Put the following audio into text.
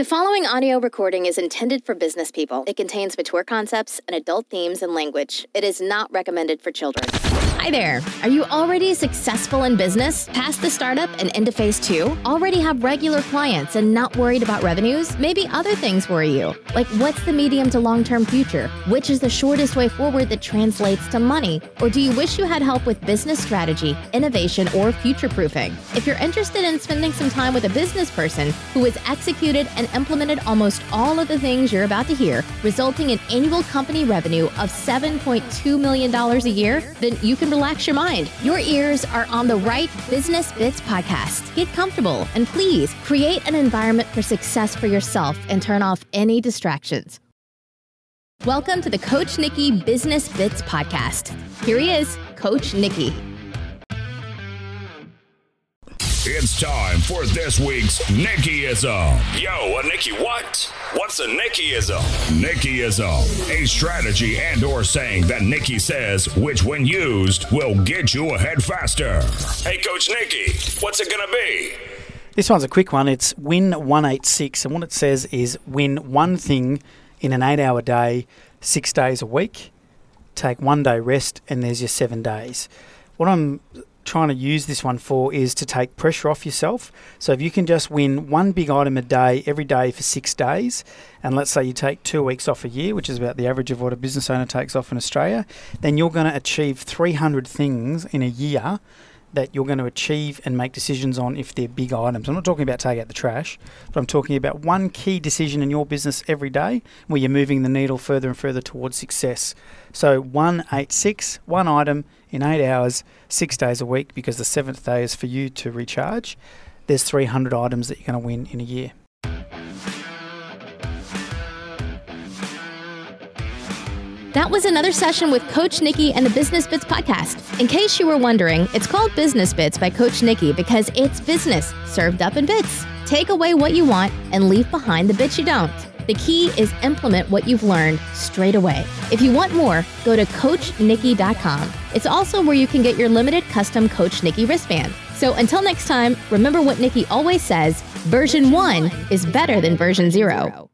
The following audio recording is intended for business people. It contains mature concepts and adult themes and language. It is not recommended for children. Hi there. Are you already successful in business, past the startup and into phase two? Already have regular clients and not worried about revenues? Maybe other things worry you, like what's the medium to long term future? Which is the shortest way forward that translates to money? Or do you wish you had help with business strategy, innovation, or future proofing? If you're interested in spending some time with a business person who has executed and implemented almost all of the things you're about to hear, resulting in annual company revenue of $7.2 million a year, then you can relax your mind. Your ears are on the right Business Bits podcast. Get comfortable and please create an environment for success for yourself and turn off any distractions. Welcome to the Coach Nikki Business Bits podcast. Here he is, Coach Nikki. It's time for this week's Nickyism. Yo, a Nicky what? What's a Nickyism? Nickyism, a strategy and or saying that Nicky says, which when used will get you ahead faster. Hey, Coach Nicky, what's it gonna be? This one's a quick one. It's Win 186. And what it says is win one thing in an eight hour day, six days a week, take one day rest, and there's your seven days. What I'm trying to use this one for is to take pressure off yourself. So if you can just win one big item a day every day for six days, and let's say you take two weeks off a year, which is about the average of what a business owner takes off in Australia, then you're going to achieve 300 things in a year that you're going to achieve and make decisions on if they're big items. I'm not talking about take out the trash, but I'm talking about one key decision in your business every day where you're moving the needle further and further towards success. So 186, one item in eight hours, six days a week, because the seventh day is for you to recharge. There's 300 items that you're going to win in a year. That was another session with Coach Nikki and the Business Bits podcast. In case you were wondering, it's called Business Bits by Coach Nikki because it's business served up in bits. Take away what you want and leave behind the bits you don't. The key is implement what you've learned straight away. If you want more, go to CoachNikki.com. It's also where you can get your limited custom Coach Nikki wristband. So until next time, remember what Nikki always says version 1 is better than version 0.